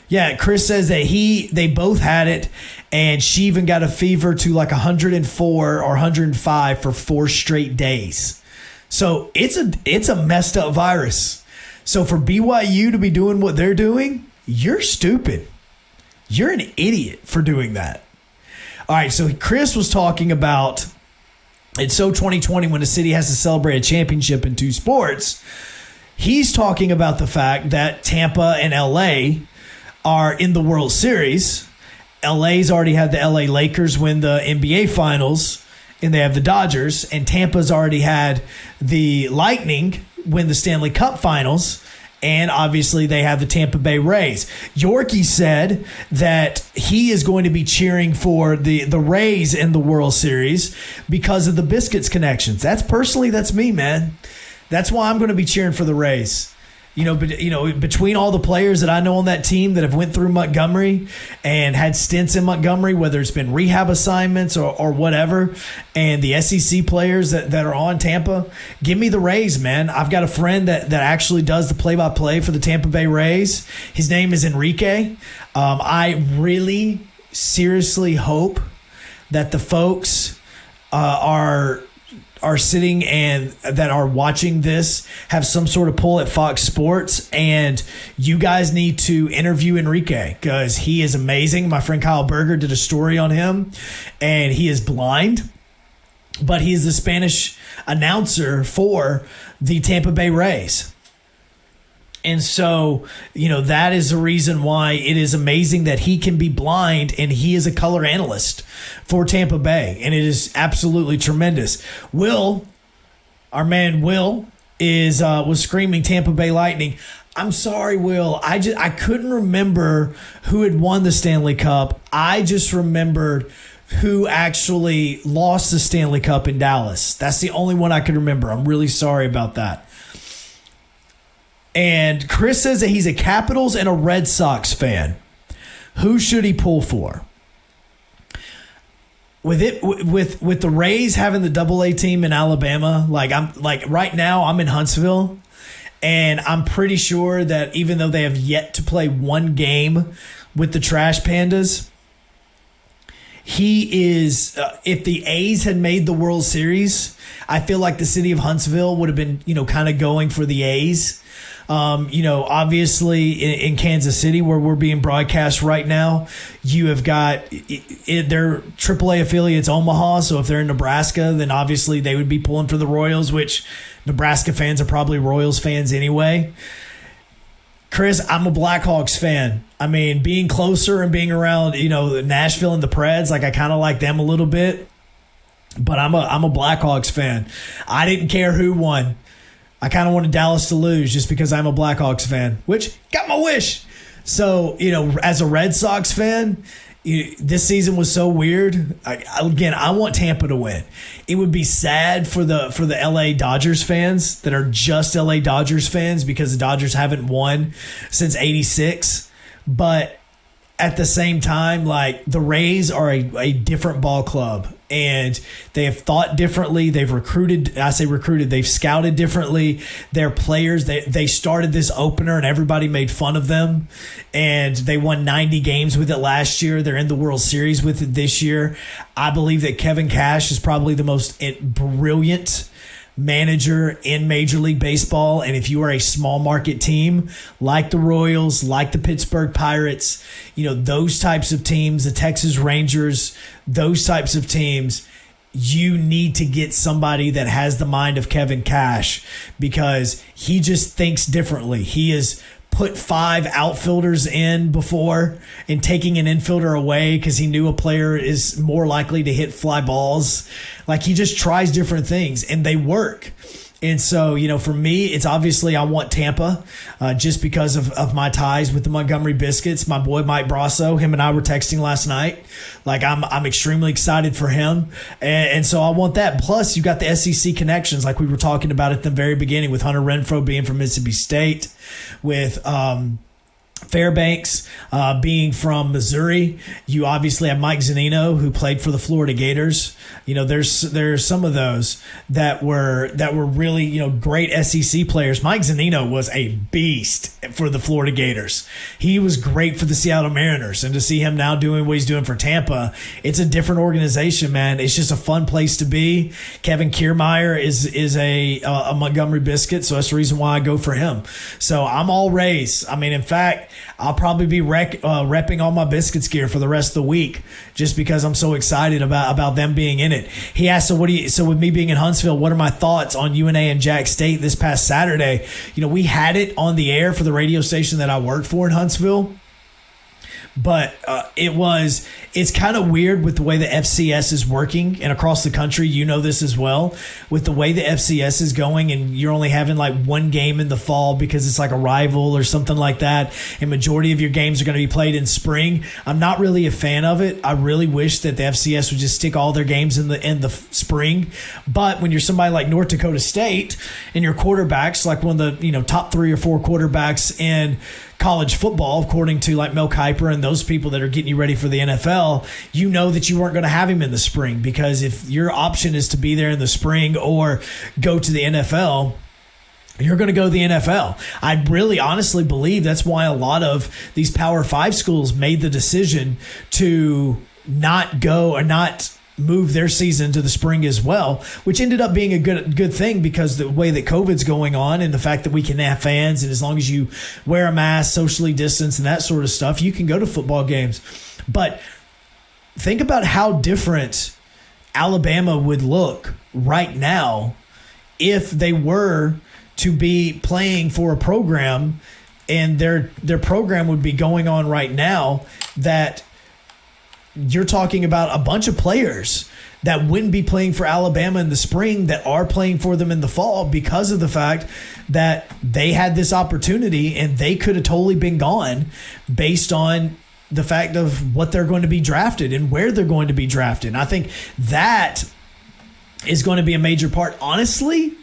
Yeah, Chris says that he, they both had it, and she even got a fever to like 104 or 105 for four straight days. So it's a, it's a messed up virus. So for BYU to be doing what they're doing, you're stupid. You're an idiot for doing that. All right, so Chris was talking about it's so 2020 when the city has to celebrate a championship in two sports. He's talking about the fact that Tampa and LA are in the World Series. LA's already had the LA Lakers win the NBA Finals, and they have the Dodgers, and Tampa's already had the Lightning win the Stanley Cup Finals and obviously they have the Tampa Bay Rays. Yorkie said that he is going to be cheering for the the Rays in the World Series because of the Biscuits connections. That's personally that's me, man. That's why I'm going to be cheering for the Rays you know, but you know, between all the players that I know on that team that have went through Montgomery and had stints in Montgomery, whether it's been rehab assignments or, or whatever, and the SEC players that, that are on Tampa, give me the Rays, man. I've got a friend that, that actually does the play by play for the Tampa Bay Rays. His name is Enrique. Um, I really seriously hope that the folks uh, are are sitting and that are watching this have some sort of pull at Fox Sports, and you guys need to interview Enrique because he is amazing. My friend Kyle Berger did a story on him, and he is blind, but he is the Spanish announcer for the Tampa Bay Rays. And so, you know, that is the reason why it is amazing that he can be blind and he is a color analyst for Tampa Bay. And it is absolutely tremendous. Will, our man Will, is uh, was screaming Tampa Bay Lightning. I'm sorry, Will. I just I couldn't remember who had won the Stanley Cup. I just remembered who actually lost the Stanley Cup in Dallas. That's the only one I could remember. I'm really sorry about that. And Chris says that he's a Capitals and a Red Sox fan. Who should he pull for? With it with with the Rays having the double A team in Alabama, like I'm like right now I'm in Huntsville and I'm pretty sure that even though they have yet to play one game with the Trash Pandas, he is uh, if the A's had made the World Series, I feel like the city of Huntsville would have been, you know, kind of going for the A's um, you know, obviously in, in, Kansas City, where we're being broadcast right now, you have got it, it, their AAA affiliates Omaha. So if they're in Nebraska, then obviously they would be pulling for the Royals, which Nebraska fans are probably Royals fans anyway. Chris, I'm a Blackhawks fan. I mean, being closer and being around, you know, Nashville and the Preds, like I kind of like them a little bit. But I'm a I'm a Blackhawks fan. I didn't care who won. I kind of wanted Dallas to lose just because I'm a Blackhawks fan, which got my wish. So, you know, as a Red Sox fan, you, this season was so weird. I, again, I want Tampa to win. It would be sad for the for the LA Dodgers fans that are just LA Dodgers fans because the Dodgers haven't won since 86. But at the same time, like the Rays are a, a different ball club and they have thought differently. They've recruited, I say recruited, they've scouted differently. Their players, they, they started this opener and everybody made fun of them. And they won 90 games with it last year. They're in the World Series with it this year. I believe that Kevin Cash is probably the most eh, brilliant manager in Major League Baseball. And if you are a small market team like the Royals, like the Pittsburgh Pirates, you know, those types of teams, the Texas Rangers, those types of teams, you need to get somebody that has the mind of Kevin Cash because he just thinks differently. He is put five outfielders in before and taking an infielder away because he knew a player is more likely to hit fly balls. Like he just tries different things and they work. And so, you know, for me, it's obviously I want Tampa uh, just because of, of my ties with the Montgomery Biscuits. My boy Mike Brasso, him and I were texting last night. Like I'm, I'm extremely excited for him, and, and so I want that. Plus, you got the SEC connections, like we were talking about at the very beginning with Hunter Renfroe being from Mississippi State, with um, Fairbanks uh, being from Missouri, you obviously have Mike Zunino who played for the Florida Gators. You know, there's there's some of those that were that were really you know great SEC players. Mike Zunino was a beast for the Florida Gators. He was great for the Seattle Mariners, and to see him now doing what he's doing for Tampa, it's a different organization, man. It's just a fun place to be. Kevin Kiermaier is is a a Montgomery Biscuit, so that's the reason why I go for him. So I'm all Rays. I mean, in fact. I'll probably be rec- uh, repping all my biscuits gear for the rest of the week just because I'm so excited about about them being in it. He asked, "So what do you? So with me being in Huntsville, what are my thoughts on UNA and Jack State this past Saturday? You know, we had it on the air for the radio station that I worked for in Huntsville." But uh, it was it's kind of weird with the way the FCS is working and across the country you know this as well with the way the FCS is going and you're only having like one game in the fall because it's like a rival or something like that and majority of your games are going to be played in spring. I'm not really a fan of it. I really wish that the FCS would just stick all their games in the in the spring but when you're somebody like North Dakota State and your quarterbacks like one of the you know top 3 or 4 quarterbacks in college football, according to like Mel Kiper and those people that are getting you ready for the NFL, you know that you weren't going to have him in the spring because if your option is to be there in the spring or go to the NFL, you're going to go to the NFL. I really honestly believe that's why a lot of these Power Five schools made the decision to not go or not move their season to the spring as well, which ended up being a good good thing because the way that COVID's going on and the fact that we can have fans and as long as you wear a mask, socially distance, and that sort of stuff, you can go to football games. But think about how different Alabama would look right now if they were to be playing for a program and their their program would be going on right now that you're talking about a bunch of players that wouldn't be playing for Alabama in the spring that are playing for them in the fall because of the fact that they had this opportunity and they could have totally been gone based on the fact of what they're going to be drafted and where they're going to be drafted. And I think that is going to be a major part honestly.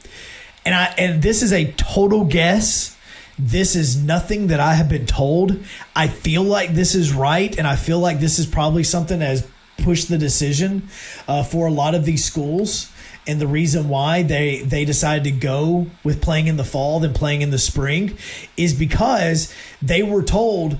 And I and this is a total guess this is nothing that I have been told. I feel like this is right, and I feel like this is probably something that has pushed the decision uh, for a lot of these schools. And the reason why they they decided to go with playing in the fall than playing in the spring is because they were told,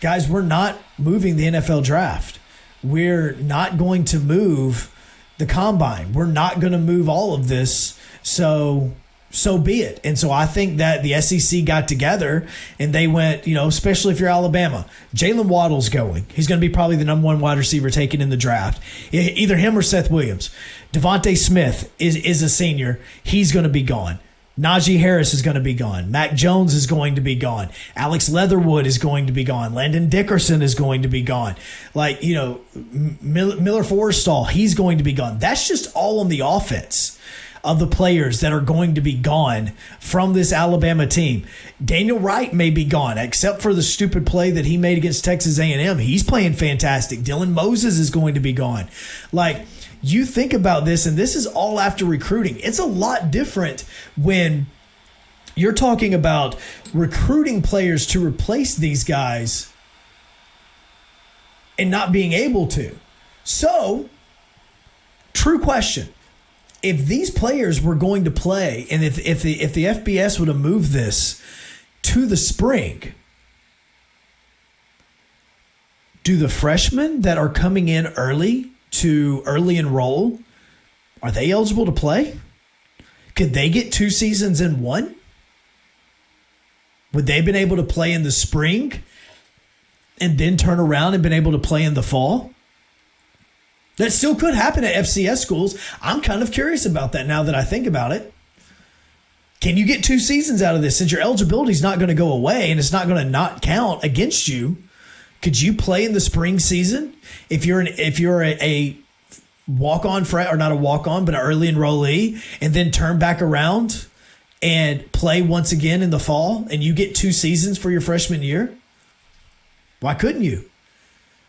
guys, we're not moving the NFL draft. We're not going to move the combine. We're not going to move all of this. So so be it. And so I think that the SEC got together and they went, you know, especially if you're Alabama, Jaylen Waddle's going. He's going to be probably the number one wide receiver taken in the draft. Either him or Seth Williams. DeVonta Smith is, is a senior. He's going to be gone. Najee Harris is going to be gone. Mac Jones is going to be gone. Alex Leatherwood is going to be gone. Landon Dickerson is going to be gone. Like, you know, Miller Forristall, he's going to be gone. That's just all on the offense of the players that are going to be gone from this Alabama team. Daniel Wright may be gone, except for the stupid play that he made against Texas A&M. He's playing fantastic. Dylan Moses is going to be gone. Like you think about this, and this is all after recruiting. It's a lot different when you're talking about recruiting players to replace these guys and not being able to. So, true question if these players were going to play, and if if the if the FBS would have moved this to the spring, do the freshmen that are coming in early to early enroll are they eligible to play? Could they get two seasons in one? Would they have been able to play in the spring and then turn around and been able to play in the fall? That still could happen at FCS schools. I'm kind of curious about that now that I think about it. Can you get two seasons out of this since your eligibility is not going to go away and it's not going to not count against you? Could you play in the spring season if you're an if you're a, a walk on or not a walk on but an early enrollee and then turn back around and play once again in the fall and you get two seasons for your freshman year? Why couldn't you?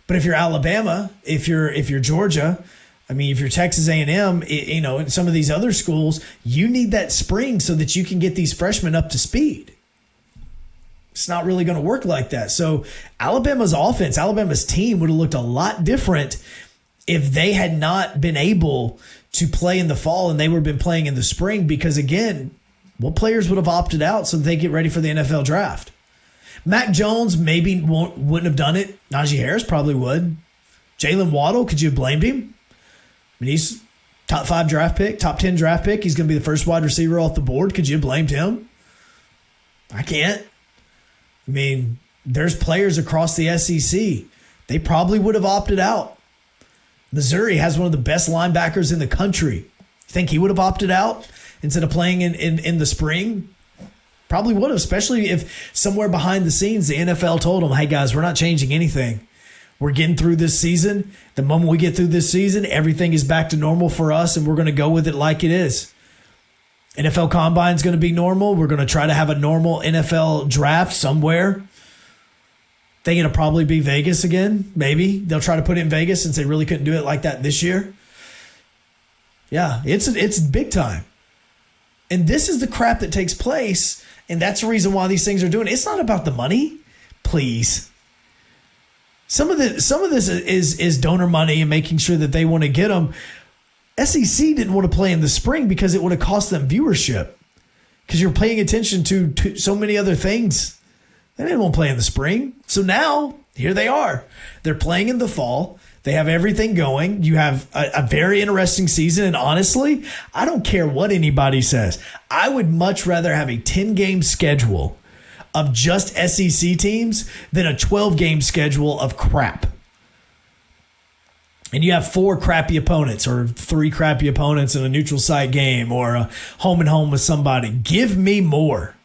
But if you're Alabama, if you're if you're Georgia, I mean, if you're Texas A&M, you know, and some of these other schools, you need that spring so that you can get these freshmen up to speed. It's not really going to work like that. So Alabama's offense, Alabama's team would have looked a lot different if they had not been able to play in the fall and they have been playing in the spring because again, what players would have opted out so they get ready for the NFL draft? Mac Jones maybe won't, wouldn't have done it. Najee Harris probably would. Jaylen Waddle, could you have blamed him? I mean, he's top five draft pick, top 10 draft pick. He's going to be the first wide receiver off the board. Could you have blamed him? I can't. I mean, there's players across the SEC. They probably would have opted out. Missouri has one of the best linebackers in the country. You think he would have opted out instead of playing in, in, in the spring? Probably would have, especially if somewhere behind the scenes the NFL told them, hey guys, we're not changing anything. We're getting through this season. The moment we get through this season, everything is back to normal for us, and we're going to go with it like it is. NFL Combine is going to be normal. We're going to try to have a normal NFL draft somewhere. Think it'll probably be Vegas again. Maybe they'll try to put it in Vegas since they really couldn't do it like that this year. Yeah, it's it's big time. And this is the crap that takes place, and that's the reason why these things are doing. It's not about the money, please. Some of the some of this is is donor money and making sure that they want to get them. SEC didn't want to play in the spring because it would have cost them viewership because you're paying attention to, to so many other things. They didn't want to play in the spring. So now here they are. They're playing in the fall. They have everything going. You have a, a, very interesting season. And honestly, I don't care what anybody says. I would much rather have a 10 game schedule of just SEC teams than a 12 game schedule of crap and you have four crappy opponents or three crappy opponents in a neutral site game or a home and home with somebody, give me more.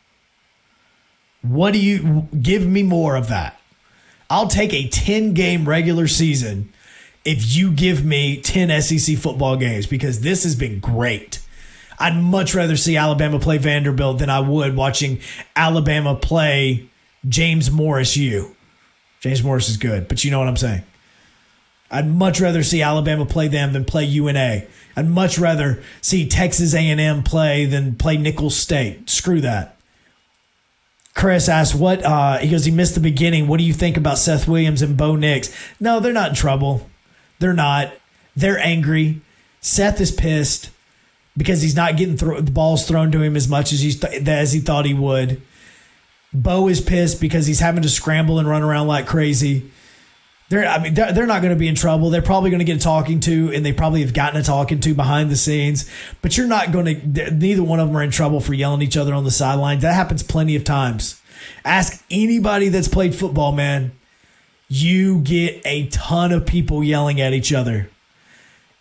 What do you give me more of that? I'll take a 10 game regular season if you give me 10 SEC football games because this has been great. I'd much rather see Alabama play Vanderbilt than I would watching Alabama play James Morris U. James Morris is good, but you know what I'm saying. I'd much rather see Alabama play them than play UNA. I'd much rather see Texas A&M play than play Nicholls State. Screw that. Chris asked, "What?" Uh, he goes, "He missed the beginning. What do you think about Seth Williams and Bo Nix?" No, they're not in trouble. They're not. They're angry. Seth is pissed because he's not getting the balls thrown to him as much as he th- as he thought he would. Bo is pissed because he's having to scramble and run around like crazy. They're, I mean, they're, they're not going to be in trouble. They're probably going to get talking to, and they probably have gotten a talking to behind the scenes. But you're not going to. Neither one of them are in trouble for yelling each other on the sidelines. That happens plenty of times. Ask anybody that's played football, man. You get a ton of people yelling at each other.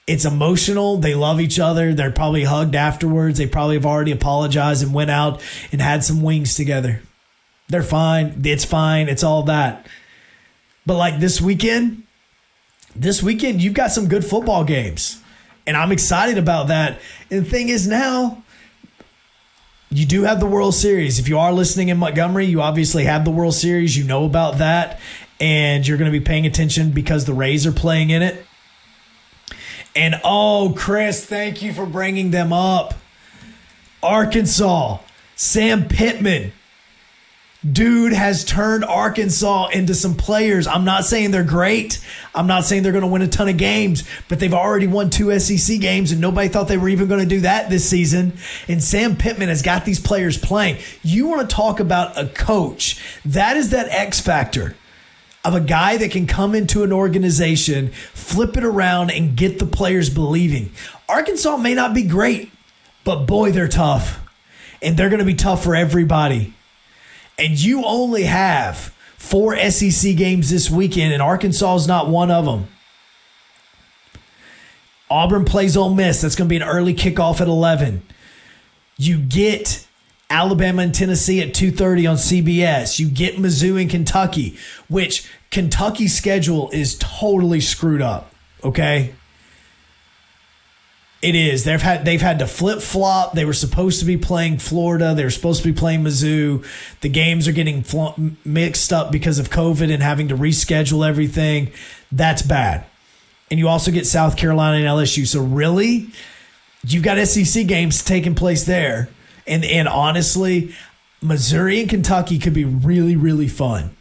It's emotional. They love each other. They're probably hugged afterwards. They probably have already apologized and went out and had some wings together. They're fine. It's fine. It's all that. But like this weekend, this weekend, you've got some good football games. And I'm excited about that. And the thing is now, you do have the World Series. If you are listening in Montgomery, you obviously have the World Series. You know about that. And you're going to be paying attention because the Rays are playing in it. And oh, Chris, thank you for bringing them up. Arkansas, Sam Pittman dude has turned Arkansas into some players. I'm not saying they're great. I'm not saying they're going to win a ton of games, but they've already won two SEC games and nobody thought they were even going to do that this season. And Sam Pittman has got these players playing. You want to talk about a coach. That is that X factor of a guy that can come into an organization, flip it around and get the players believing. Arkansas may not be great, but boy, they're tough. And they're going to be tough for everybody and you only have four SEC games this weekend, and Arkansas is not one of them. Auburn plays Ole Miss. That's going to be an early kickoff at 11. You get Alabama and Tennessee at 2:30 on CBS. You get Mizzou and Kentucky, which Kentucky's schedule is totally screwed up, okay? It is. They've had they've had to flip flop. They were supposed to be playing Florida. They were supposed to be playing Mizzou. The games are getting fl- mixed up because of COVID and having to reschedule everything. That's bad. And you also get South Carolina and LSU. So really, you've got SEC games taking place there. And and honestly, Missouri and Kentucky could be really, really fun.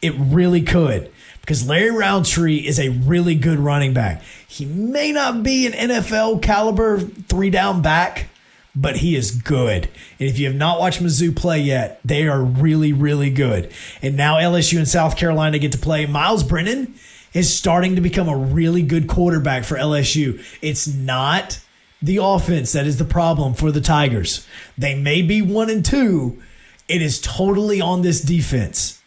It really could because Larry Rountree is a really good running back. He may not be an NFL caliber three down back, but he is good. And if you have not watched Mizzou play yet, they are really, really good. And now LSU and South Carolina get to play. Myles Brennan is starting to become a really good quarterback for LSU. It's not the offense that is the problem for the Tigers. They may be one and two. It is totally on this defense.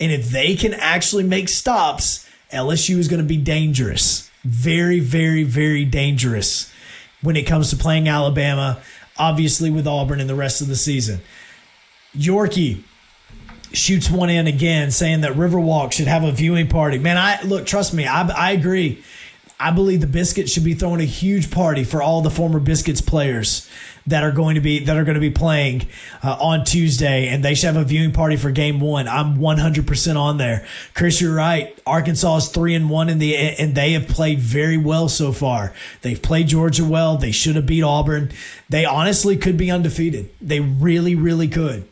And if they can actually make stops, LSU is going to be dangerous. Very, very, very dangerous when it comes to playing Alabama, obviously with Auburn in the rest of the season. Yorkie shoots one in again, saying that Riverwalk should have a viewing party. Man, I look, trust me, I, I agree. I believe the Biscuits should be throwing a huge party for all the former Biscuits players that are going to be that are going to be playing uh, on Tuesday, and they should have a viewing party for Game One. I'm 100 percent on there. Chris, you're right. Arkansas is three and one in the and they have played very well so far. They've played Georgia well. They should have beat Auburn. They honestly could be undefeated. They really, really could.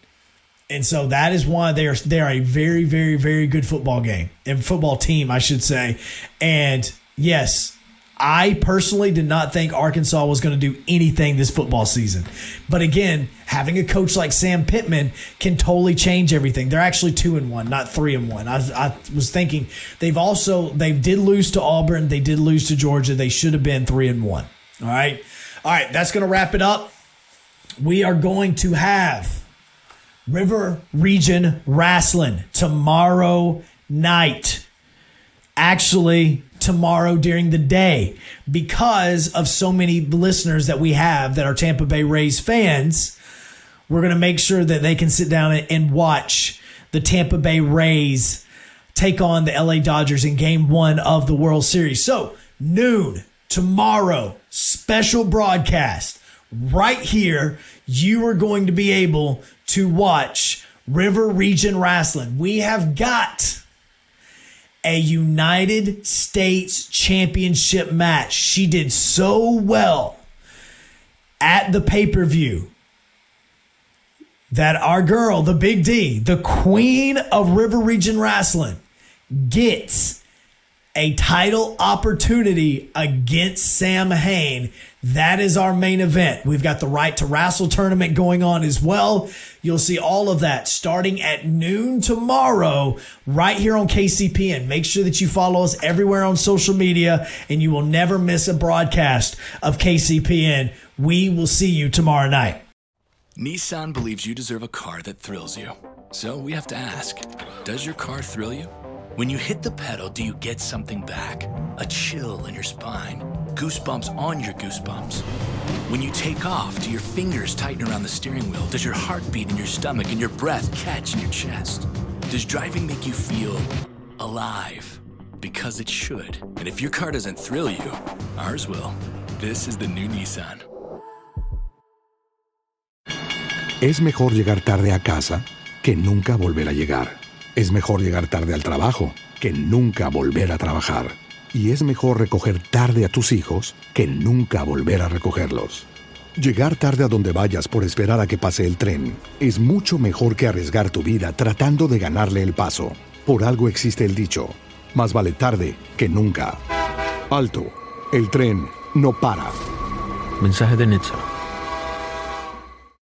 And so that is why they are they are a very, very, very good football game and football team, I should say. And yes, I personally did not think Arkansas was going to do anything this football season. But again, having a coach like Sam Pittman can totally change everything. They're actually two and one, not three and one. I, I was thinking they've also they did lose to Auburn, they did lose to Georgia. They should have been three and one. All right, all right. That's going to wrap it up. We are going to have River Region Wrestling tomorrow night. Actually, tomorrow during the day because of so many listeners that we have that are Tampa Bay Rays fans. We're going to make sure that they can sit down and watch the Tampa Bay Rays take on the LA Dodgers in game one of the World Series. So, noon tomorrow, special broadcast right here. You are going to be able to watch River Region Wrestling. We have got a United States Championship match. She did so well at the pay per view that our girl, the Big D, the queen of River Region Wrestling, gets a title opportunity against Sam Hain. That is our main event. We've got the right to wrestle tournament going on as well. You'll see all of that starting at noon tomorrow, right here on KCPN. Make sure that you follow us everywhere on social media, and you will never miss a broadcast of KCPN. We will see you tomorrow night. Nissan believes you deserve a car that thrills you. So we have to ask Does your car thrill you? When you hit the pedal, do you get something back? A chill in your spine, goosebumps on your goosebumps. When you take off, do your fingers tighten around the steering wheel? Does your heart beat in your stomach and your breath catch in your chest? Does driving make you feel alive? Because it should. And if your car doesn't thrill you, ours will. This is the new Nissan. Es mejor llegar tarde a casa que nunca volver a llegar. Es mejor llegar tarde al trabajo que nunca volver a trabajar. Y es mejor recoger tarde a tus hijos que nunca volver a recogerlos. Llegar tarde a donde vayas por esperar a que pase el tren es mucho mejor que arriesgar tu vida tratando de ganarle el paso. Por algo existe el dicho, más vale tarde que nunca. Alto, el tren no para. Mensaje de Netza.